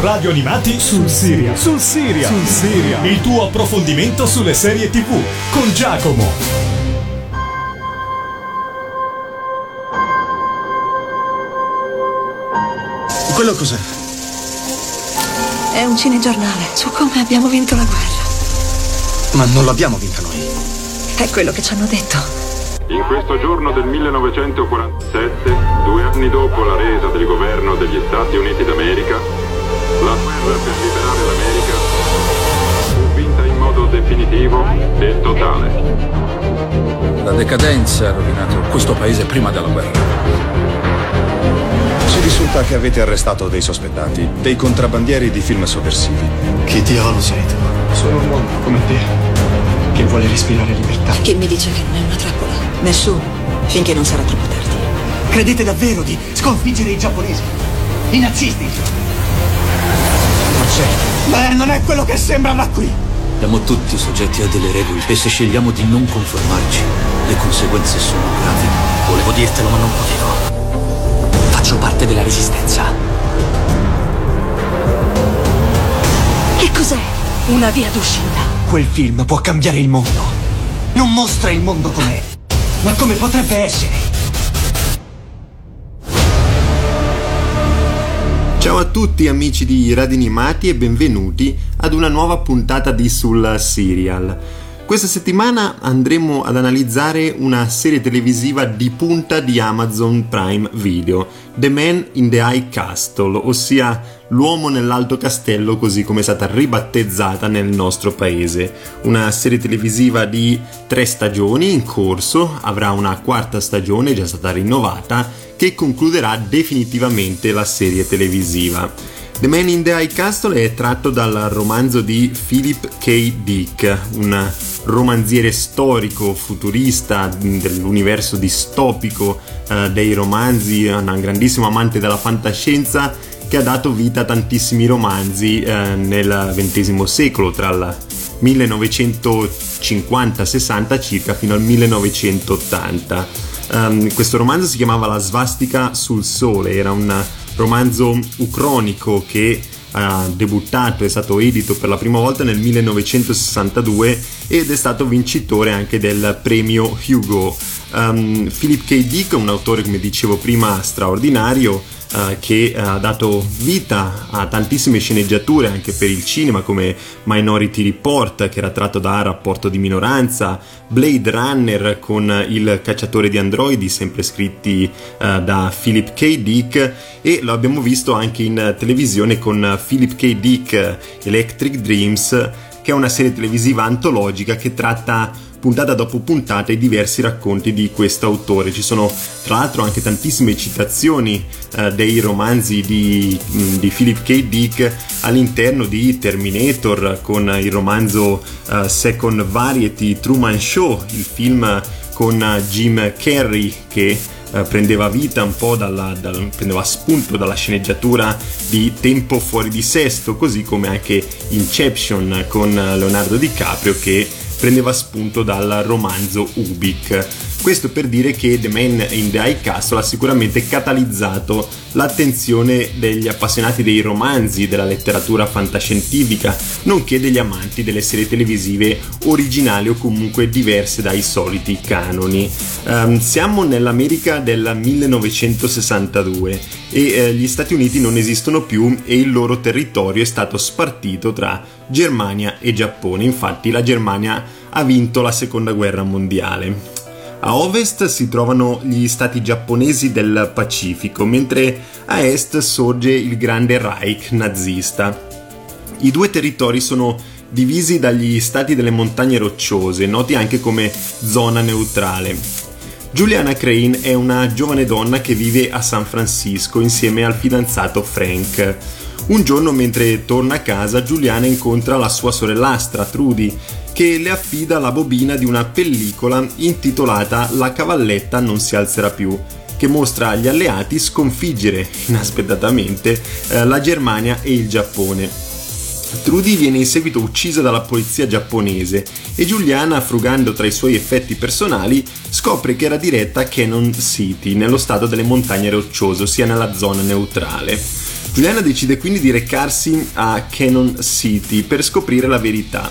Radio Animati sul Siria. Sul Siria. Sul Siria. Il tuo approfondimento sulle serie TV con Giacomo. Quello cos'è? È un cinegiornale su come abbiamo vinto la guerra. Ma non l'abbiamo vinta noi. È quello che ci hanno detto. In questo giorno del 1947, due anni dopo la resa del governo degli Stati Uniti d'America, la guerra per liberare l'America fu vinta in modo definitivo e totale. La decadenza ha rovinato questo paese prima della guerra. Ci risulta che avete arrestato dei sospettati, dei contrabbandieri di film sovversivi. Chi diavolo sei tu? Sono un uomo come te, che vuole respirare libertà. Chi mi dice che non è una trappola? Nessuno, finché non sarà troppo tardi. Credete davvero di sconfiggere i giapponesi? I nazisti? C'è. Beh, non è quello che sembra da qui. Siamo tutti soggetti a delle regole e se scegliamo di non conformarci, le conseguenze sono gravi. Volevo dirtelo, ma non potevo. Faccio parte della resistenza. Che cos'è? Una via d'uscita. Quel film può cambiare il mondo. Non mostra il mondo com'è, ma come potrebbe essere. Ciao a tutti amici di Radinimati e benvenuti ad una nuova puntata di Sul Serial. Questa settimana andremo ad analizzare una serie televisiva di punta di Amazon Prime Video, The Man in the High Castle, ossia L'uomo nell'alto castello, così come è stata ribattezzata nel nostro paese. Una serie televisiva di tre stagioni in corso, avrà una quarta stagione già stata rinnovata, che concluderà definitivamente la serie televisiva. The Man in the High Castle è tratto dal romanzo di Philip K. Dick, un romanziere storico futurista dell'universo distopico eh, dei romanzi, un grandissimo amante della fantascienza che ha dato vita a tantissimi romanzi eh, nel XX secolo, tra il 1950-60 circa fino al 1980. Um, questo romanzo si chiamava La svastica sul sole, era un romanzo ucronico che ha debuttato, è stato edito per la prima volta nel 1962 ed è stato vincitore anche del premio Hugo. Um, Philip K. Dick, un autore come dicevo prima straordinario, uh, che ha dato vita a tantissime sceneggiature anche per il cinema come Minority Report che era tratto da Rapporto di minoranza, Blade Runner con il cacciatore di androidi sempre scritti uh, da Philip K. Dick e lo abbiamo visto anche in televisione con Philip K. Dick Electric Dreams che è una serie televisiva antologica che tratta puntata dopo puntata i diversi racconti di questo autore. Ci sono tra l'altro anche tantissime citazioni eh, dei romanzi di, mm, di, Philip K. Dick all'interno di Terminator con il romanzo eh, Second Variety Truman Show, il film con Jim Carrey che eh, prendeva vita un po' dalla, dal, prendeva spunto dalla sceneggiatura di Tempo fuori di sesto, così come anche Inception con Leonardo DiCaprio che prendeva spunto dal romanzo Ubik. Questo per dire che The Man in the High Castle ha sicuramente catalizzato l'attenzione degli appassionati dei romanzi, della letteratura fantascientifica, nonché degli amanti delle serie televisive originali o comunque diverse dai soliti canoni. Um, siamo nell'America del 1962 e eh, gli Stati Uniti non esistono più e il loro territorio è stato spartito tra Germania e Giappone. Infatti la Germania ha vinto la seconda guerra mondiale. A ovest si trovano gli stati giapponesi del Pacifico, mentre a est sorge il grande Reich nazista. I due territori sono divisi dagli stati delle montagne rocciose, noti anche come zona neutrale. Juliana Crane è una giovane donna che vive a San Francisco insieme al fidanzato Frank. Un giorno mentre torna a casa Giuliana incontra la sua sorellastra Trudy che le affida la bobina di una pellicola intitolata La cavalletta non si alzerà più, che mostra agli alleati sconfiggere inaspettatamente eh, la Germania e il Giappone. Trudy viene in seguito uccisa dalla polizia giapponese e Giuliana, frugando tra i suoi effetti personali, scopre che era diretta a Cannon City, nello stato delle montagne rocciose, ossia nella zona neutrale. Juliana decide quindi di recarsi a Cannon City per scoprire la verità.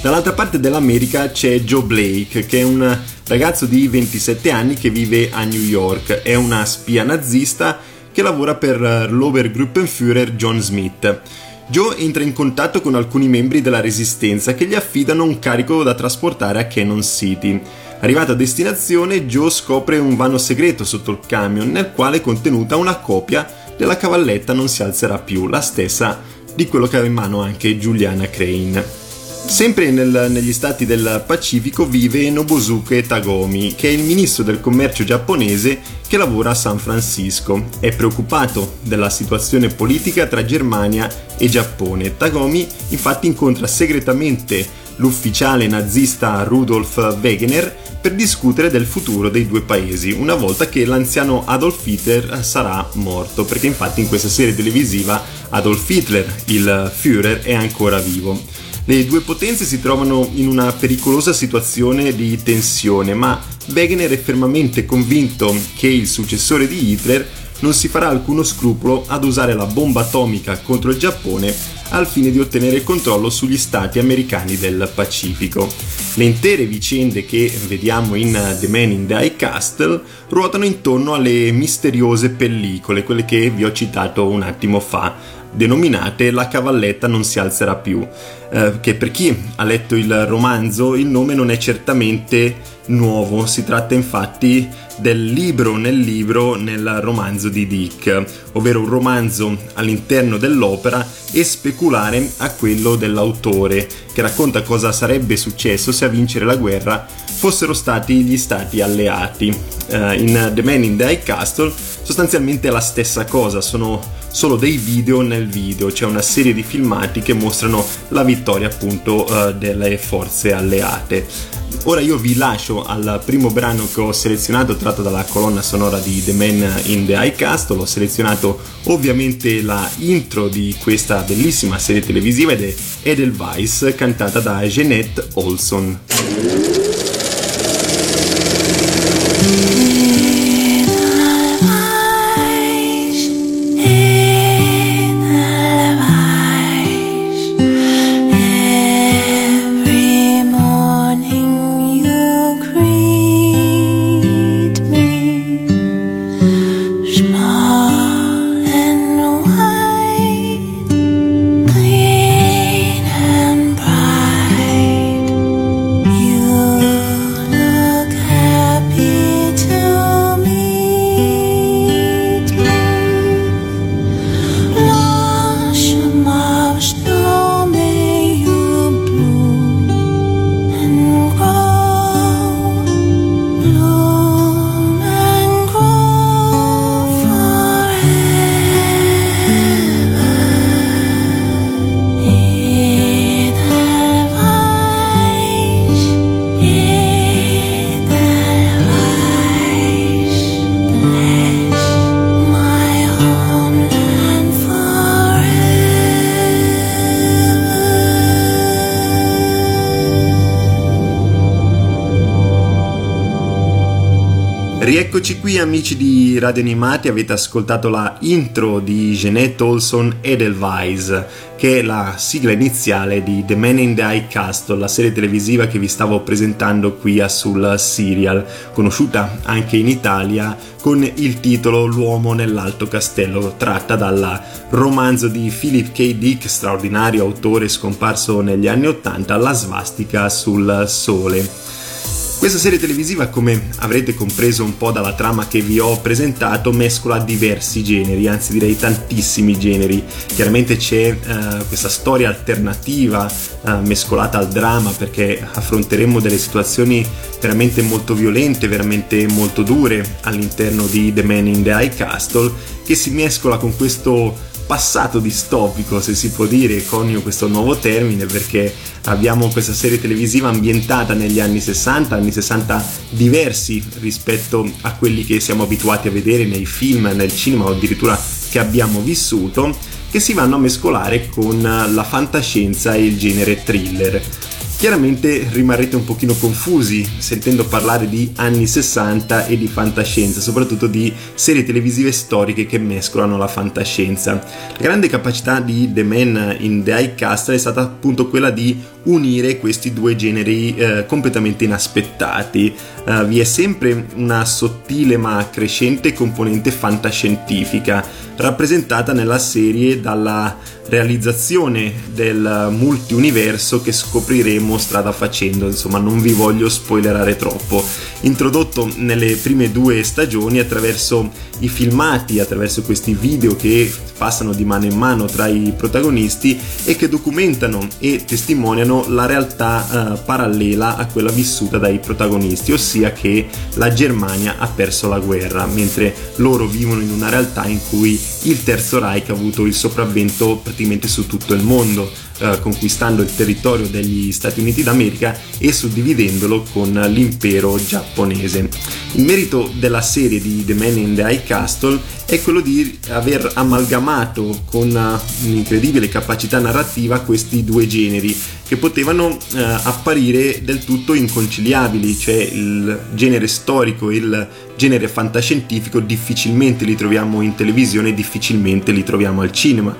Dall'altra parte dell'America c'è Joe Blake, che è un ragazzo di 27 anni che vive a New York. È una spia nazista che lavora per l'Obergruppenführer John Smith. Joe entra in contatto con alcuni membri della Resistenza che gli affidano un carico da trasportare a Cannon City. Arrivato a destinazione, Joe scopre un vano segreto sotto il camion nel quale è contenuta una copia della cavalletta Non si alzerà più, la stessa di quello che aveva in mano anche Juliana Crane. Sempre nel, negli stati del Pacifico vive Nobusuke Tagomi, che è il ministro del commercio giapponese che lavora a San Francisco. È preoccupato della situazione politica tra Germania e Giappone. Tagomi infatti incontra segretamente l'ufficiale nazista Rudolf Wegener per discutere del futuro dei due paesi, una volta che l'anziano Adolf Hitler sarà morto, perché infatti in questa serie televisiva Adolf Hitler, il Führer, è ancora vivo. Le due potenze si trovano in una pericolosa situazione di tensione, ma Wegener è fermamente convinto che il successore di Hitler non si farà alcuno scrupolo ad usare la bomba atomica contro il Giappone al fine di ottenere il controllo sugli stati americani del Pacifico. Le intere vicende che vediamo in The Man in the High Castle ruotano intorno alle misteriose pellicole, quelle che vi ho citato un attimo fa, denominate La cavalletta non si alzerà più, eh, che per chi ha letto il romanzo il nome non è certamente nuovo, si tratta infatti del libro nel libro nel romanzo di Dick, ovvero un romanzo all'interno dell'opera e speculare a quello dell'autore, che racconta cosa sarebbe successo se a vincere la guerra fossero stati gli stati alleati. Uh, in The Man in the High Castle sostanzialmente è la stessa cosa, sono solo dei video nel video, c'è una serie di filmati che mostrano la vittoria appunto uh, delle forze alleate. Ora io vi lascio al primo brano che ho selezionato tratto dalla colonna sonora di The Man in the High Castle, ho selezionato ovviamente la intro di questa bellissima serie televisiva ed è Edelweiss cantata da Jeanette Olson. Rieccoci qui amici di Radio Animati, avete ascoltato la intro di Jeanette Olson Edelweiss, che è la sigla iniziale di The Man in the High Castle, la serie televisiva che vi stavo presentando qui a Sul Serial, conosciuta anche in Italia con il titolo L'uomo nell'alto castello, tratta dal romanzo di Philip K. Dick, straordinario autore scomparso negli anni Ottanta, La svastica sul sole. Questa serie televisiva, come avrete compreso un po' dalla trama che vi ho presentato, mescola diversi generi, anzi direi tantissimi generi. Chiaramente c'è uh, questa storia alternativa uh, mescolata al dramma perché affronteremo delle situazioni veramente molto violente, veramente molto dure all'interno di The Man in the High Castle che si mescola con questo passato distopico, se si può dire, conio questo nuovo termine, perché abbiamo questa serie televisiva ambientata negli anni 60, anni 60 diversi rispetto a quelli che siamo abituati a vedere nei film, nel cinema o addirittura che abbiamo vissuto, che si vanno a mescolare con la fantascienza e il genere thriller. Chiaramente rimarrete un pochino confusi sentendo parlare di anni 60 e di fantascienza, soprattutto di serie televisive storiche che mescolano la fantascienza. La grande capacità di The Man in The High Castle è stata appunto quella di unire questi due generi eh, completamente inaspettati. Uh, vi è sempre una sottile ma crescente componente fantascientifica, rappresentata nella serie dalla realizzazione del multiuniverso che scopriremo strada facendo, insomma non vi voglio spoilerare troppo. Introdotto nelle prime due stagioni attraverso i filmati, attraverso questi video che passano di mano in mano tra i protagonisti e che documentano e testimoniano la realtà eh, parallela a quella vissuta dai protagonisti, ossia che la Germania ha perso la guerra, mentre loro vivono in una realtà in cui il Terzo Reich ha avuto il sopravvento praticamente su tutto il mondo eh, conquistando il territorio degli Stati Uniti d'America e suddividendolo con l'impero giapponese. Il merito della serie di The Man in the High Castle è quello di aver amalgamato con un'incredibile capacità narrativa questi due generi che potevano eh, apparire del tutto inconciliabili, cioè il genere storico e il genere fantascientifico difficilmente li troviamo in televisione, difficilmente li troviamo al cinema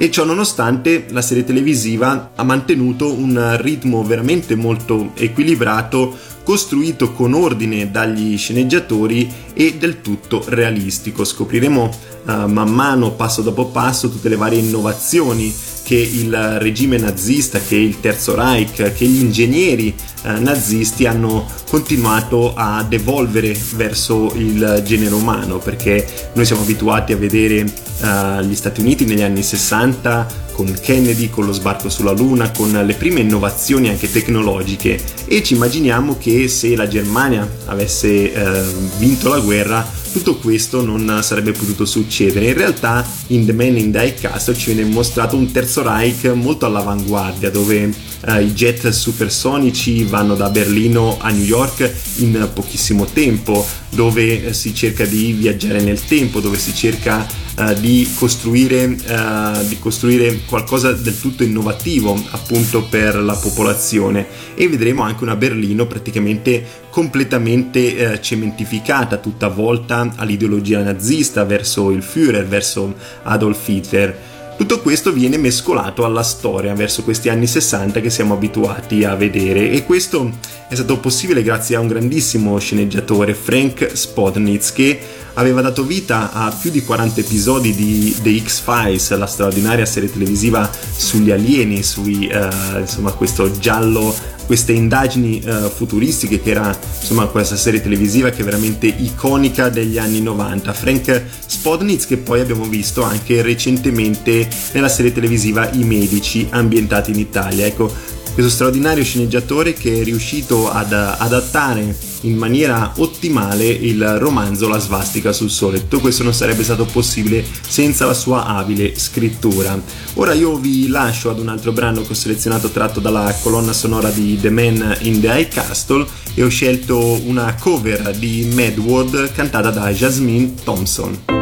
e ciò nonostante la serie televisiva ha mantenuto un ritmo veramente molto equilibrato costruito con ordine dagli sceneggiatori e del tutto realistico. Scopriremo uh, man mano, passo dopo passo, tutte le varie innovazioni che il regime nazista, che il Terzo Reich, che gli ingegneri eh, nazisti hanno continuato ad evolvere verso il genere umano, perché noi siamo abituati a vedere eh, gli Stati Uniti negli anni 60 con Kennedy, con lo sbarco sulla Luna, con le prime innovazioni anche tecnologiche. E ci immaginiamo che se la Germania avesse eh, vinto la guerra tutto questo non sarebbe potuto succedere. In realtà in The Man in Die Castle ci viene mostrato un terzo Reich molto all'avanguardia dove eh, i jet supersonici vanno da Berlino a New York in pochissimo tempo, dove eh, si cerca di viaggiare nel tempo, dove si cerca eh, di, costruire, eh, di costruire qualcosa del tutto innovativo appunto per la popolazione e vedremo anche una Berlino praticamente completamente eh, cementificata tutta volta all'ideologia nazista verso il Führer, verso Adolf Hitler. Tutto questo viene mescolato alla storia verso questi anni 60 che siamo abituati a vedere e questo è stato possibile grazie a un grandissimo sceneggiatore, Frank Spodnitz, che aveva dato vita a più di 40 episodi di The X-Files, la straordinaria serie televisiva sugli alieni, sui, uh, insomma, questo giallo queste indagini uh, futuristiche che era insomma questa serie televisiva che è veramente iconica degli anni 90 Frank Spodnitz che poi abbiamo visto anche recentemente nella serie televisiva I Medici ambientati in Italia. Ecco questo straordinario sceneggiatore che è riuscito ad adattare in maniera ottimale il romanzo La svastica sul sole. Tutto questo non sarebbe stato possibile senza la sua abile scrittura. Ora io vi lascio ad un altro brano che ho selezionato tratto dalla colonna sonora di The Man in the High Castle e ho scelto una cover di Mad World cantata da Jasmine Thompson.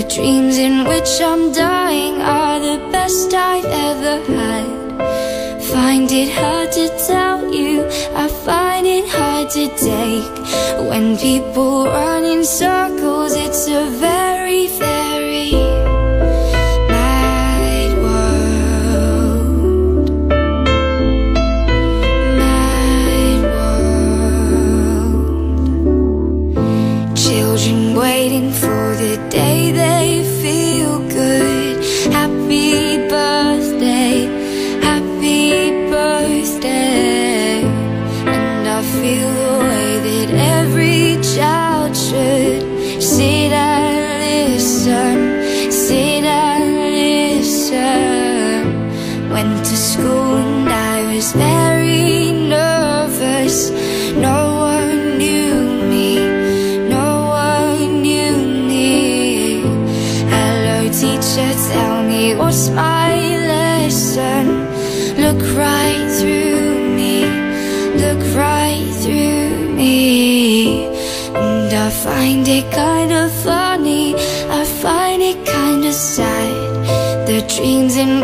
Dreams in which I'm dying are the best I've ever had. Find it hard to tell you, I find it hard to take. When people run in circles, it's a very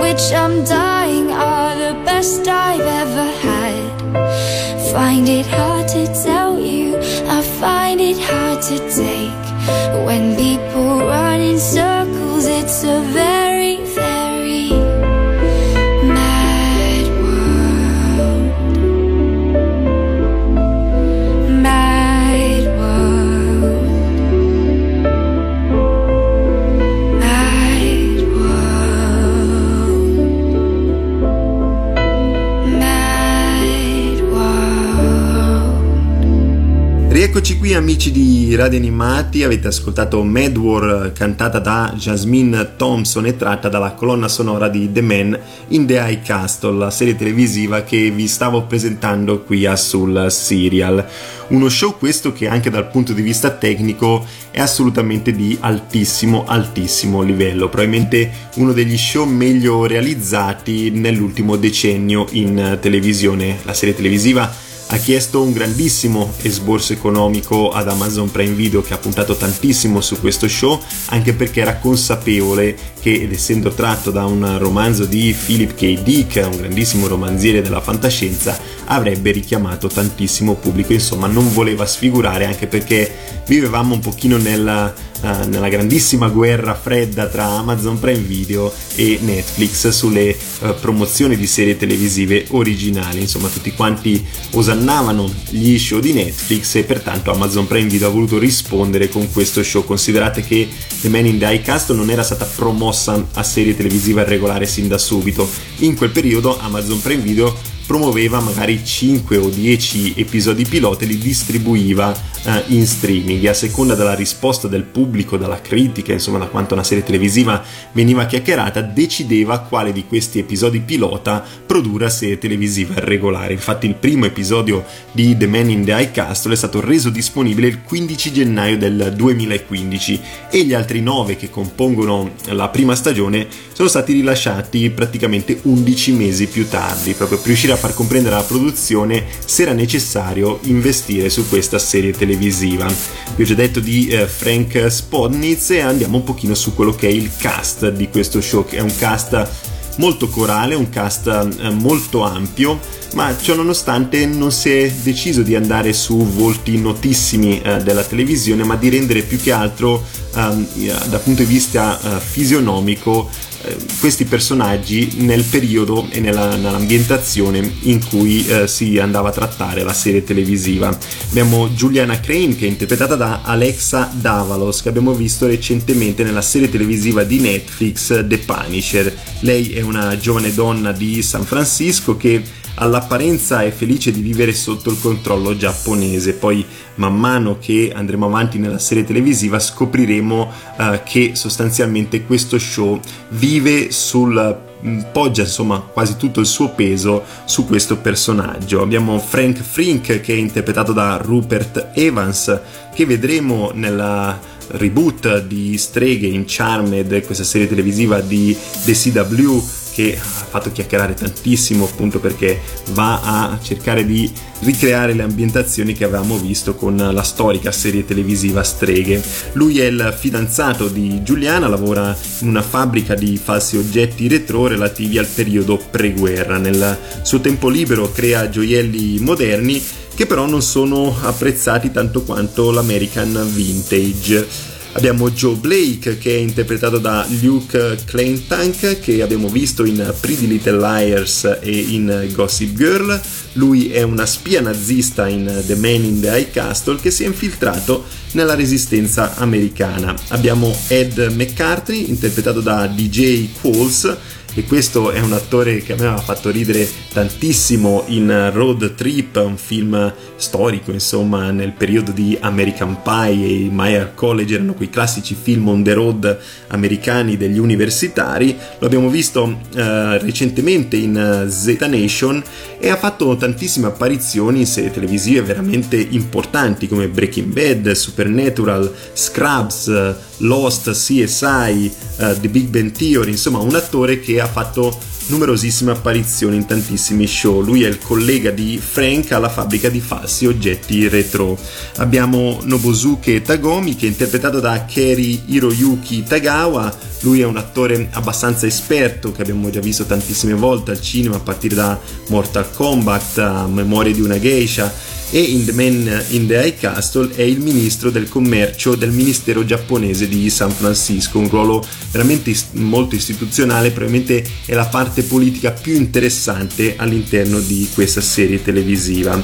which I'm dying are the best I've ever had. Find it hard to tell you, I find it hard to take. When people run in circles, it's a very, Rieccoci qui amici di Radio Animati, avete ascoltato Mad War cantata da Jasmine Thompson e tratta dalla colonna sonora di The Man in the High Castle, la serie televisiva che vi stavo presentando qui a Sul Serial. Uno show questo che anche dal punto di vista tecnico è assolutamente di altissimo, altissimo livello, probabilmente uno degli show meglio realizzati nell'ultimo decennio in televisione. La serie televisiva ha chiesto un grandissimo esborso economico ad Amazon Prime Video che ha puntato tantissimo su questo show anche perché era consapevole che essendo tratto da un romanzo di Philip K. Dick un grandissimo romanziere della fantascienza avrebbe richiamato tantissimo pubblico. Insomma non voleva sfigurare anche perché vivevamo un pochino nella, uh, nella grandissima guerra fredda tra Amazon Prime Video e Netflix sulle uh, promozioni di serie televisive originali. Insomma tutti quanti osannavano gli show di Netflix e pertanto Amazon Prime Video ha voluto rispondere con questo show. Considerate che The Man in the High Castle non era stata promossa a serie televisive regolare sin da subito. In quel periodo Amazon Prime Video promuoveva magari 5 o 10 episodi pilota e li distribuiva eh, in streaming e a seconda della risposta del pubblico, dalla critica, insomma da quanto una serie televisiva veniva chiacchierata, decideva quale di questi episodi pilota produrre a serie televisiva regolare. Infatti il primo episodio di The Man in the High Castle è stato reso disponibile il 15 gennaio del 2015 e gli altri 9 che compongono la prima stagione sono stati rilasciati praticamente 11 mesi più tardi, proprio per riuscire a far comprendere alla produzione se era necessario investire su questa serie televisiva. Vi ho già detto di eh, Frank Spodnitz e andiamo un pochino su quello che è il cast di questo show, che è un cast molto corale, un cast eh, molto ampio, ma ciò nonostante non si è deciso di andare su volti notissimi eh, della televisione, ma di rendere più che altro dal punto di vista eh, fisionomico eh, questi personaggi nel periodo e nella, nell'ambientazione in cui eh, si andava a trattare la serie televisiva. Abbiamo Juliana Crane che è interpretata da Alexa Davalos che abbiamo visto recentemente nella serie televisiva di Netflix The Punisher. Lei è una giovane donna di San Francisco che all'apparenza è felice di vivere sotto il controllo giapponese, poi man mano che andremo avanti nella serie televisiva scopriremo uh, che sostanzialmente questo show vive sul poggia insomma quasi tutto il suo peso su questo personaggio. Abbiamo Frank Frink che è interpretato da Rupert Evans che vedremo nella reboot di Streghe in Charmed, questa serie televisiva di The CW che ha fatto chiacchierare tantissimo appunto perché va a cercare di ricreare le ambientazioni che avevamo visto con la storica serie televisiva Streghe. Lui è il fidanzato di Giuliana, lavora in una fabbrica di falsi oggetti retro relativi al periodo preguerra. Nel suo tempo libero crea gioielli moderni che però non sono apprezzati tanto quanto l'American Vintage. Abbiamo Joe Blake che è interpretato da Luke Clantank che abbiamo visto in Pretty Little Liars e in Gossip Girl. Lui è una spia nazista in The Man in the High Castle che si è infiltrato nella resistenza americana. Abbiamo Ed McCartney interpretato da DJ Qualls e questo è un attore che a me aveva fatto ridere tantissimo in Road Trip, un film storico insomma nel periodo di American Pie e Meyer College erano quei classici film on the road americani degli universitari, lo abbiamo visto eh, recentemente in Z Nation e ha fatto tantissime apparizioni in serie televisive veramente importanti come Breaking Bad, Supernatural, Scrubs, Lost, CSI, uh, eh, The Big Bang Theory, insomma un attore che ha fatto numerosissime apparizioni in tantissimi show. Lui è il collega di Frank alla fabbrica di falsi oggetti retro. Abbiamo Nobusuke Tagomi che è interpretato da Keri Hiroyuki Tagawa. Lui è un attore abbastanza esperto che abbiamo già visto tantissime volte al cinema a partire da Mortal Kombat, a Memoria di una geisha e in The Man in the High Castle è il ministro del commercio del ministero giapponese di San Francisco, un ruolo veramente molto istituzionale, probabilmente è la parte politica più interessante all'interno di questa serie televisiva.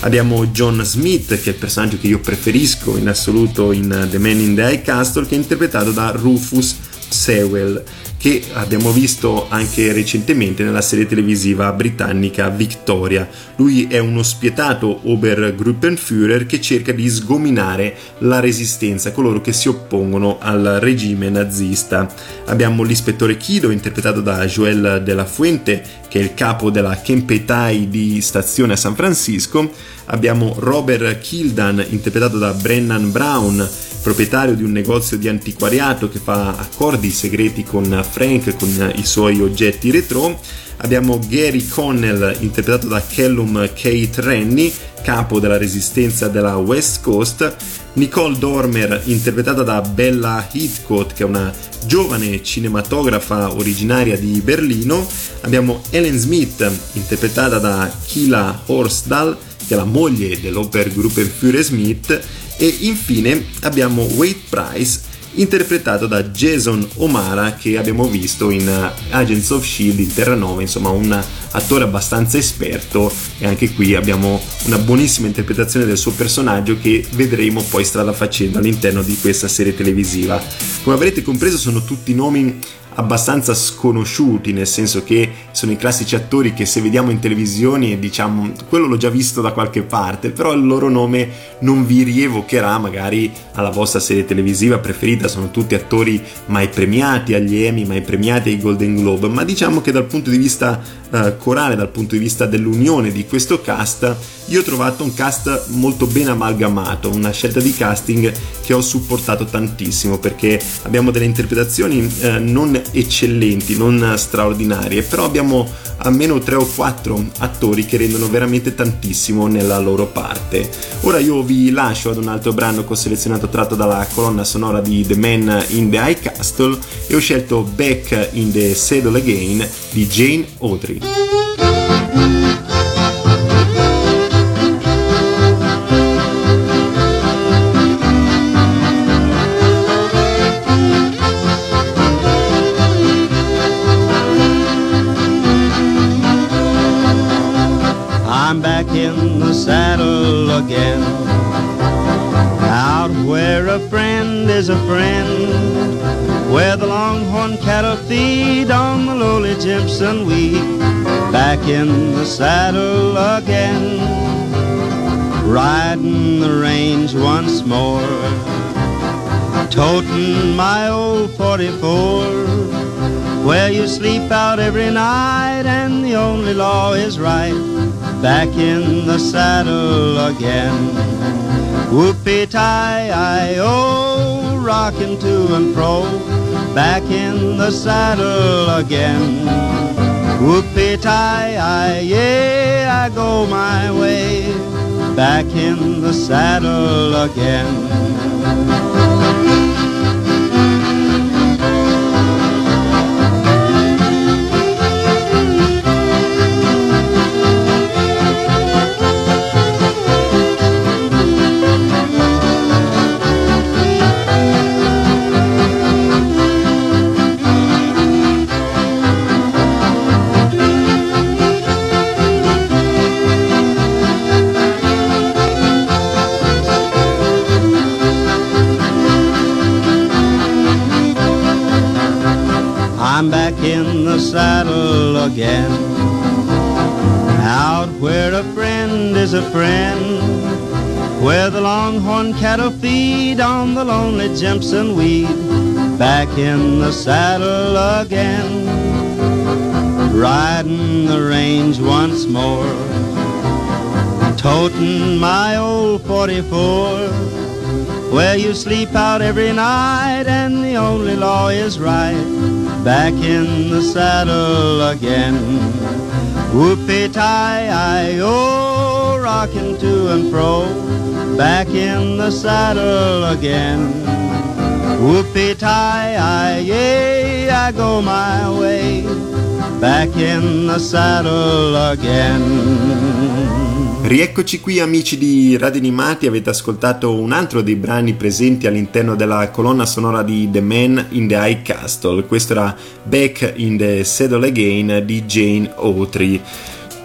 Abbiamo John Smith, che è il personaggio che io preferisco in assoluto in The Man in the High Castle, che è interpretato da Rufus Sewell che abbiamo visto anche recentemente nella serie televisiva britannica Victoria. Lui è uno spietato Obergruppenführer che cerca di sgominare la resistenza, coloro che si oppongono al regime nazista. Abbiamo l'ispettore Kido interpretato da Joel de la Fuente che è il capo della Kempetai di stazione a San Francisco. Abbiamo Robert Kildan interpretato da Brennan Brown proprietario di un negozio di antiquariato che fa accordi segreti con Frank con i suoi oggetti retro. Abbiamo Gary Connell interpretato da Callum Kate Rennie, capo della resistenza della West Coast. Nicole Dormer interpretata da Bella Heathcote che è una giovane cinematografa originaria di Berlino. Abbiamo Ellen Smith interpretata da Kila Horsdal che è la moglie dell'Obergruppenführer Smith e infine abbiamo Wade Price interpretato da Jason O'Mara che abbiamo visto in uh, Agents of Shield in Terra Nova, insomma un attore abbastanza esperto e anche qui abbiamo una buonissima interpretazione del suo personaggio che vedremo poi strada facendo all'interno di questa serie televisiva. Come avrete compreso sono tutti nomi abbastanza sconosciuti, nel senso che sono i classici attori che se vediamo in televisione diciamo quello l'ho già visto da qualche parte, però il loro nome non vi rievocherà magari alla vostra serie televisiva preferita, sono tutti attori mai premiati agli Emmy, mai premiati ai Golden Globe, ma diciamo che dal punto di vista eh, corale, dal punto di vista dell'unione di questo cast, io ho trovato un cast molto ben amalgamato, una scelta di casting che ho supportato tantissimo perché abbiamo delle interpretazioni eh, non eccellenti, non straordinarie, però abbiamo almeno 3 o 4 attori che rendono veramente tantissimo nella loro parte. Ora io vi lascio ad un altro brano che ho selezionato tratto dalla colonna sonora di The Man in the High Castle e ho scelto Back in the Saddle Again di Jane Audrey. Saddle where a friend is a friend, where the longhorn cattle feed on the lowly Jimson wheat. Back in the saddle again, riding the range once more. Toting my old 44, where you sleep out every night and the only law is right back in the saddle again. Whoopie tie I oh, rocking to and fro, back in the saddle again. Whoopie tie I yeah, I go my way, back in the saddle again. In the saddle again. Out where a friend is a friend, where the longhorn cattle feed on the lonely Jimson weed, back in the saddle again. Riding the range once more, toting my old 44 where you sleep out every night and the only law is right. Back in the saddle again. Whoopie tie I oh, rocking to and fro. Back in the saddle again. Whoopie tie I yay, I go my way. Back in the saddle again. Rieccoci qui amici di Radio Animati, avete ascoltato un altro dei brani presenti all'interno della colonna sonora di The Man in the High Castle, questo era Back in the Saddle Again di Jane Autry.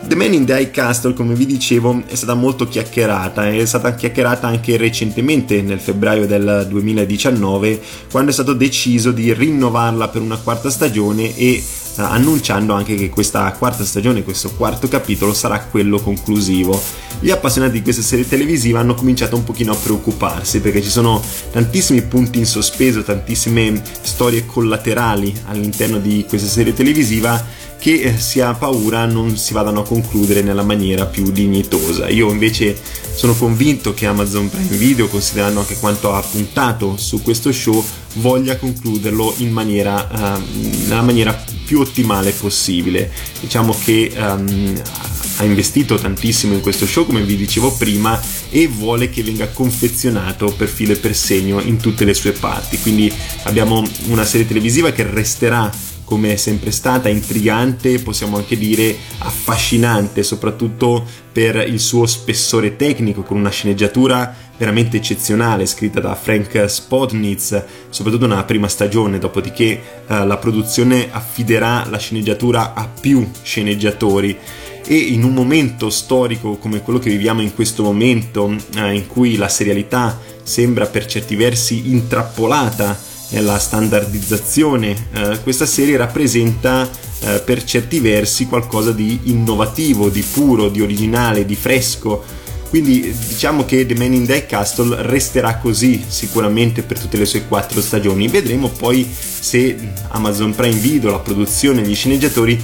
The Man in the High Castle, come vi dicevo, è stata molto chiacchierata, è stata chiacchierata anche recentemente nel febbraio del 2019 quando è stato deciso di rinnovarla per una quarta stagione e annunciando anche che questa quarta stagione, questo quarto capitolo sarà quello conclusivo. Gli appassionati di questa serie televisiva hanno cominciato un pochino a preoccuparsi perché ci sono tantissimi punti in sospeso, tantissime storie collaterali all'interno di questa serie televisiva che eh, si ha paura non si vadano a concludere nella maniera più dignitosa. Io invece sono convinto che Amazon Prime Video, considerando anche quanto ha puntato su questo show, voglia concluderlo in maniera, uh, nella maniera più ottimale possibile. Diciamo che um, ha investito tantissimo in questo show, come vi dicevo prima, e vuole che venga confezionato per filo e per segno in tutte le sue parti. Quindi abbiamo una serie televisiva che resterà come è sempre stata, intrigante, possiamo anche dire affascinante, soprattutto per il suo spessore tecnico, con una sceneggiatura veramente eccezionale, scritta da Frank Spotnitz, soprattutto nella prima stagione, dopodiché eh, la produzione affiderà la sceneggiatura a più sceneggiatori. E in un momento storico come quello che viviamo in questo momento, eh, in cui la serialità sembra per certi versi intrappolata nella standardizzazione. Eh, questa serie rappresenta eh, per certi versi qualcosa di innovativo, di puro, di originale, di fresco. Quindi diciamo che The Man in the Castle resterà così sicuramente per tutte le sue quattro stagioni. Vedremo poi se Amazon Prime Video, la produzione, gli sceneggiatori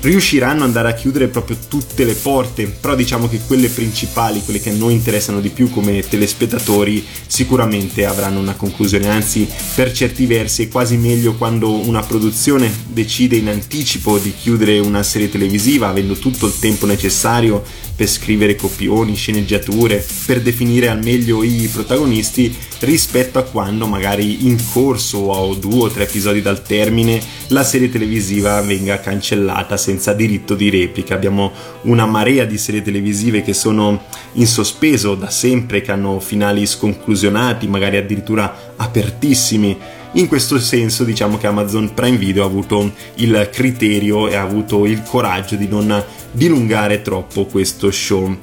riusciranno ad andare a chiudere proprio tutte le porte, però diciamo che quelle principali, quelle che a noi interessano di più come telespettatori, sicuramente avranno una conclusione, anzi per certi versi è quasi meglio quando una produzione decide in anticipo di chiudere una serie televisiva avendo tutto il tempo necessario per scrivere copioni, sceneggiature, per definire al meglio i protagonisti rispetto a quando magari in corso o due o tre episodi dal termine la serie televisiva venga cancellata senza diritto di replica. Abbiamo una marea di serie televisive che sono in sospeso da sempre, che hanno finali sconclusionati, magari addirittura apertissimi. In questo senso diciamo che Amazon Prime Video ha avuto il criterio e ha avuto il coraggio di non dilungare troppo questo show.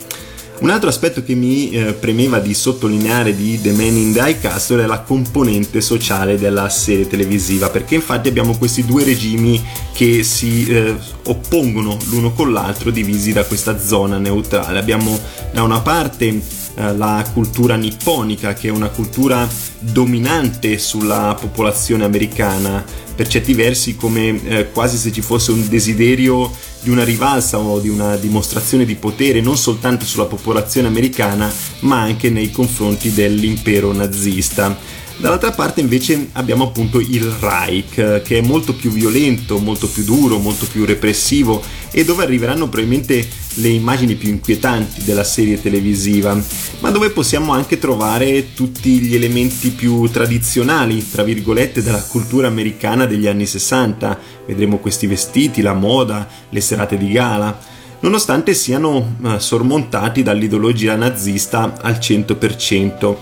Un altro aspetto che mi eh, premeva di sottolineare di The Man in the Castle è la componente sociale della serie televisiva, perché infatti abbiamo questi due regimi che si eh, oppongono l'uno con l'altro, divisi da questa zona neutrale. Abbiamo da una parte eh, la cultura nipponica, che è una cultura dominante sulla popolazione americana, per certi versi come eh, quasi se ci fosse un desiderio di una rivalsa o di una dimostrazione di potere non soltanto sulla popolazione americana ma anche nei confronti dell'impero nazista. Dall'altra parte invece abbiamo appunto il Reich, che è molto più violento, molto più duro, molto più repressivo e dove arriveranno probabilmente le immagini più inquietanti della serie televisiva, ma dove possiamo anche trovare tutti gli elementi più tradizionali, tra virgolette, della cultura americana degli anni 60. Vedremo questi vestiti, la moda, le serate di gala nonostante siano eh, sormontati dall'ideologia nazista al 100%.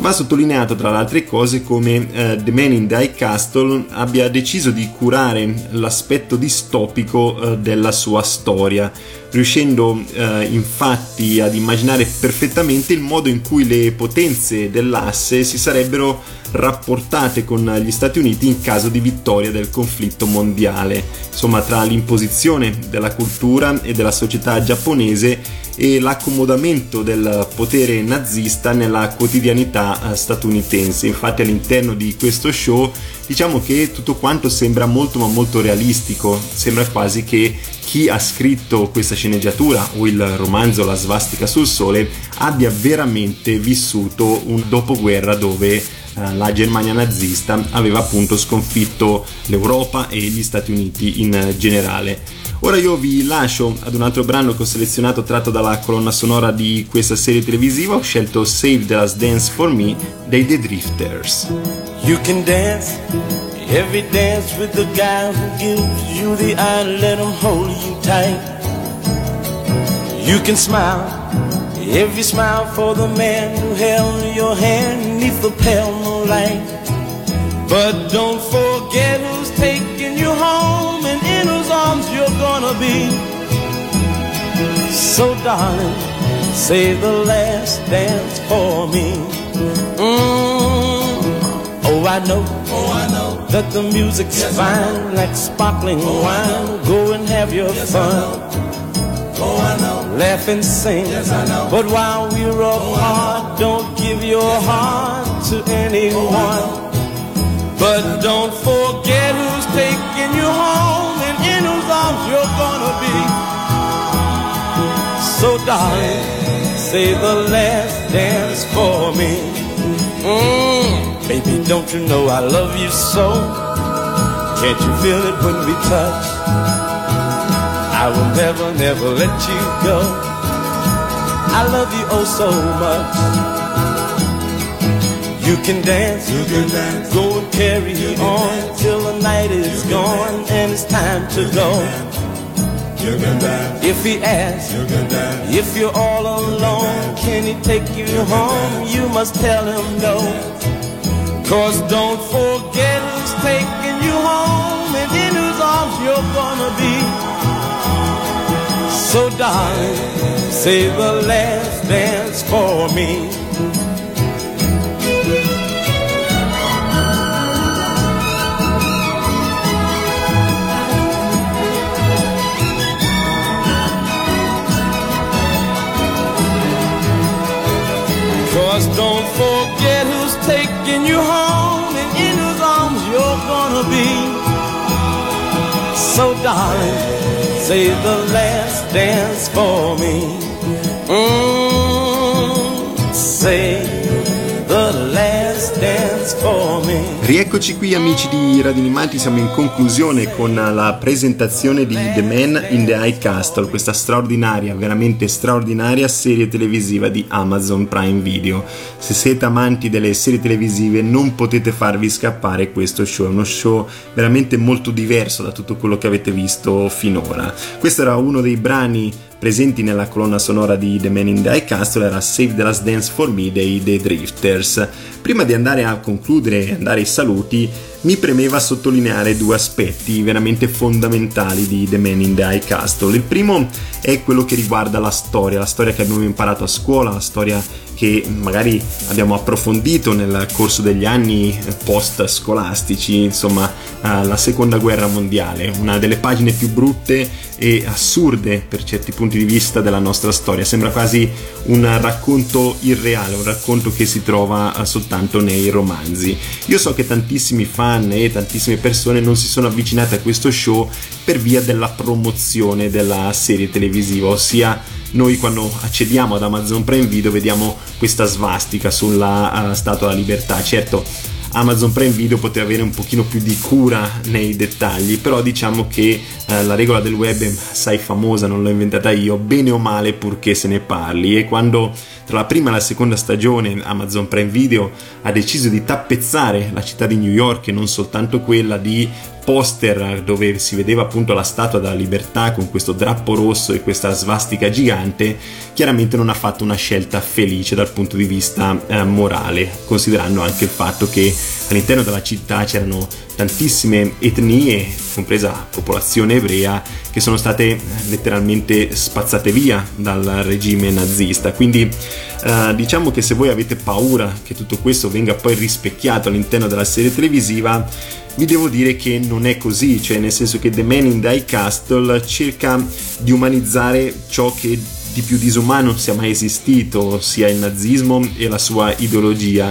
Va sottolineato tra le altre cose come eh, The Man in the High Castle abbia deciso di curare l'aspetto distopico eh, della sua storia, riuscendo eh, infatti ad immaginare perfettamente il modo in cui le potenze dell'asse si sarebbero rapportate con gli Stati Uniti in caso di vittoria del conflitto mondiale, insomma tra l'imposizione della cultura e della società giapponese e l'accomodamento del potere nazista nella quotidianità eh, statunitense. Infatti all'interno di questo show diciamo che tutto quanto sembra molto ma molto realistico, sembra quasi che chi ha scritto questa sceneggiatura o il romanzo La svastica sul sole abbia veramente vissuto un dopoguerra dove eh, la Germania nazista aveva appunto sconfitto l'Europa e gli Stati Uniti in generale. Ora io vi lascio ad un altro brano che ho selezionato tratto dalla colonna sonora di questa serie televisiva, ho scelto Save the Last Dance for Me dei The Drifters. You can dance, every dance with the guy who gives you the eye, let him hold you tight. You can smile, every smile for the man who held your hand neath the pale moonlight. But don't forget taking you home and in whose arms you're gonna be. So darling, save the last dance for me. Mm. Oh, I know, oh, I know that the music's yes, fine, like sparkling oh, wine. Go and have your yes, fun. Oh, I know. Laugh and sing. Yes, I know. But while we're oh, apart, don't give your yes, heart to anyone. But don't forget who's taking you home and in whose arms you're gonna be. So darling, say the last dance for me. Mm, baby, don't you know I love you so? Can't you feel it when we touch? I will never, never let you go. I love you oh so much. You can dance, you can dance. go and carry on dance. till the night is you gone and it's time to go. You can dance. If he asks, you can dance. if you're all alone, can he take you home? You must tell him no. Cause don't forget who's taking you home and in whose arms you're gonna be. So darling, save the last dance for me. Cause don't forget who's taking you home and in whose arms you're gonna be. So darling, say the last dance for me. Mm, say the Rieccoci qui amici di Radio Animati, siamo in conclusione con la presentazione di The Man in the High Castle, questa straordinaria, veramente straordinaria serie televisiva di Amazon Prime Video. Se siete amanti delle serie televisive non potete farvi scappare questo show, è uno show veramente molto diverso da tutto quello che avete visto finora. Questo era uno dei brani presenti nella colonna sonora di The Man in the High Castle era Save the Last Dance for Me dei The Drifters. Prima di andare a concludere e andare ai saluti, mi premeva sottolineare due aspetti veramente fondamentali di The Man in the High Castle. Il primo è quello che riguarda la storia, la storia che abbiamo imparato a scuola, la storia che magari abbiamo approfondito nel corso degli anni post scolastici, insomma uh, la seconda guerra mondiale, una delle pagine più brutte e assurde per certi punti di vista della nostra storia, sembra quasi un racconto irreale, un racconto che si trova uh, soltanto nei romanzi. Io so che tantissimi fan e tantissime persone non si sono avvicinate a questo show per via della promozione della serie televisiva, ossia noi quando accediamo ad Amazon Prime Video vediamo questa svastica sulla uh, Statua della Libertà. Certo, Amazon Prime Video poteva avere un pochino più di cura nei dettagli, però diciamo che eh, la regola del web è assai famosa, non l'ho inventata io, bene o male purché se ne parli. E quando tra la prima e la seconda stagione Amazon Prime Video ha deciso di tappezzare la città di New York e non soltanto quella di poster dove si vedeva appunto la statua della libertà con questo drappo rosso e questa svastica gigante, chiaramente non ha fatto una scelta felice dal punto di vista eh, morale, considerando anche il fatto che all'interno della città c'erano tantissime etnie, compresa la popolazione ebrea, che sono state eh, letteralmente spazzate via dal regime nazista. Quindi eh, diciamo che se voi avete paura che tutto questo venga poi rispecchiato all'interno della serie televisiva, vi devo dire che non è così, cioè nel senso che The Man in High Castle cerca di umanizzare ciò che di più disumano sia mai esistito, sia il nazismo e la sua ideologia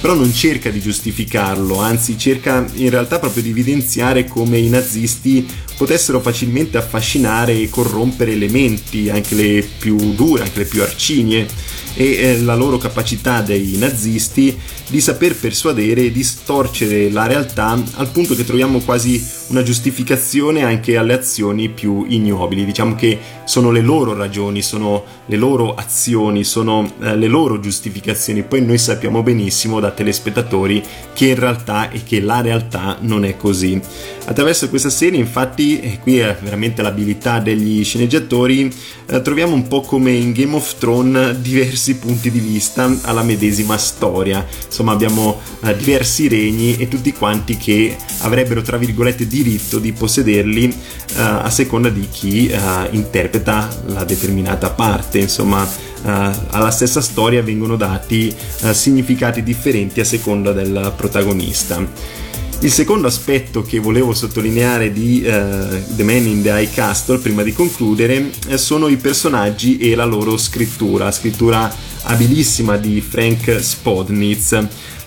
però non cerca di giustificarlo, anzi cerca in realtà proprio di evidenziare come i nazisti potessero facilmente affascinare e corrompere le menti, anche le più dure, anche le più arcinie e eh, la loro capacità dei nazisti di saper persuadere e distorcere la realtà al punto che troviamo quasi una giustificazione anche alle azioni più ignobili. Diciamo che sono le loro ragioni, sono le loro azioni, sono eh, le loro giustificazioni. Poi noi sappiamo benissimo da telespettatori che in realtà e che la realtà non è così. Attraverso questa serie, infatti, e qui è veramente l'abilità degli sceneggiatori, eh, troviamo un po' come in Game of Thrones diversi punti di vista alla medesima storia. Insomma, abbiamo eh, diversi regni e tutti quanti che avrebbero, tra virgolette, diritto di possederli eh, a seconda di chi eh, interpreta la determinata parte. Insomma, eh, alla stessa storia vengono dati eh, significati differenti a seconda del protagonista. Il secondo aspetto che volevo sottolineare di uh, The Man in the High Castle, prima di concludere, eh, sono i personaggi e la loro scrittura, scrittura abilissima di Frank Spodnitz.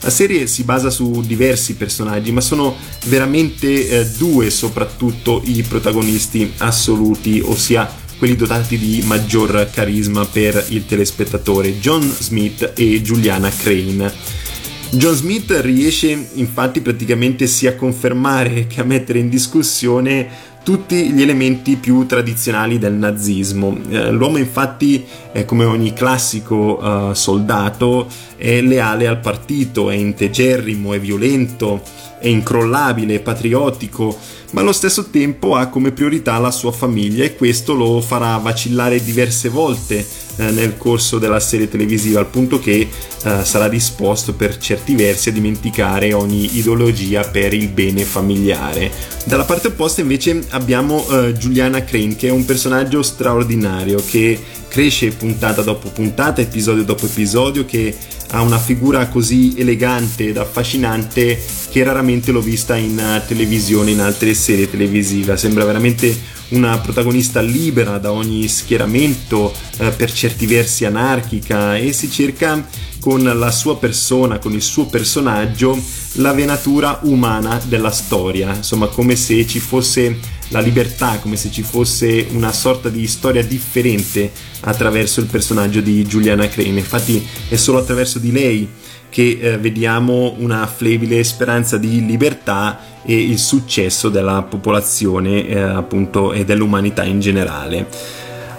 La serie si basa su diversi personaggi, ma sono veramente eh, due soprattutto i protagonisti assoluti, ossia quelli dotati di maggior carisma per il telespettatore, John Smith e Juliana Crane. John Smith riesce infatti praticamente sia a confermare che a mettere in discussione tutti gli elementi più tradizionali del nazismo. Eh, l'uomo infatti, è come ogni classico uh, soldato, è leale al partito, è integerrimo, è violento, è incrollabile, è patriottico, ma allo stesso tempo ha come priorità la sua famiglia e questo lo farà vacillare diverse volte eh, nel corso della serie televisiva, al punto che eh, sarà disposto per certi versi a dimenticare ogni ideologia per il bene familiare. Dalla parte opposta invece abbiamo eh, Giuliana Crane, che è un personaggio straordinario che cresce puntata dopo puntata, episodio dopo episodio, che ha una figura così elegante ed affascinante che raramente l'ho vista in uh, televisione, in altre serie televisive. Sembra veramente una protagonista libera da ogni schieramento, eh, per certi versi anarchica e si cerca con la sua persona, con il suo personaggio, la venatura umana della storia, insomma come se ci fosse la libertà, come se ci fosse una sorta di storia differente attraverso il personaggio di Giuliana Crane. Infatti è solo attraverso di lei che eh, vediamo una flebile speranza di libertà e il successo della popolazione eh, appunto e dell'umanità in generale.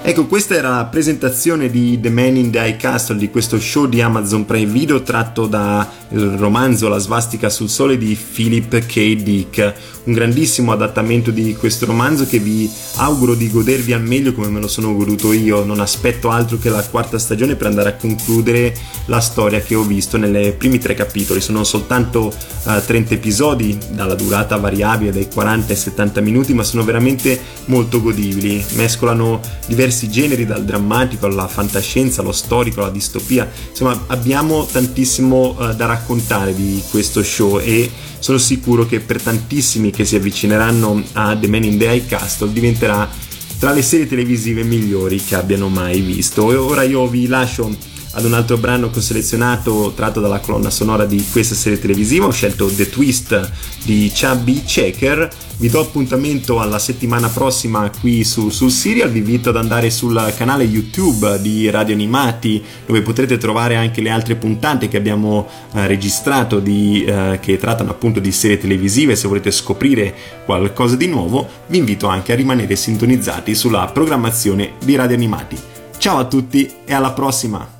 Ecco, questa era la presentazione di The Man in the High Castle, di questo show di Amazon Prime Video tratto dal romanzo La svastica sul sole di Philip K. Dick, un grandissimo adattamento di questo romanzo che vi auguro di godervi al meglio come me lo sono goduto io, non aspetto altro che la quarta stagione per andare a concludere la storia che ho visto nei primi tre capitoli, sono soltanto uh, eh, 30 episodi dalla durata variabile dai 40 ai 70 minuti, ma sono veramente molto godibili, mescolano diversi diversi generi, dal drammatico alla fantascienza, allo storico, alla distopia. Insomma, abbiamo tantissimo uh, da raccontare di questo show e sono sicuro che per tantissimi che si avvicineranno a The Man in the High Castle diventerà tra le serie televisive migliori che abbiano mai visto. E ora io vi lascio ad un altro brano che ho selezionato tratto dalla colonna sonora di questa serie televisiva. Ho scelto The Twist di Chubby Checker. Vi do appuntamento alla settimana prossima qui su, sul serial. Vi invito ad andare sul canale YouTube di Radio Animati dove potrete trovare anche le altre puntate che abbiamo eh, registrato di, eh, che trattano appunto di serie televisive. Se volete scoprire qualcosa di nuovo, vi invito anche a rimanere sintonizzati sulla programmazione di Radio Animati. Ciao a tutti e alla prossima!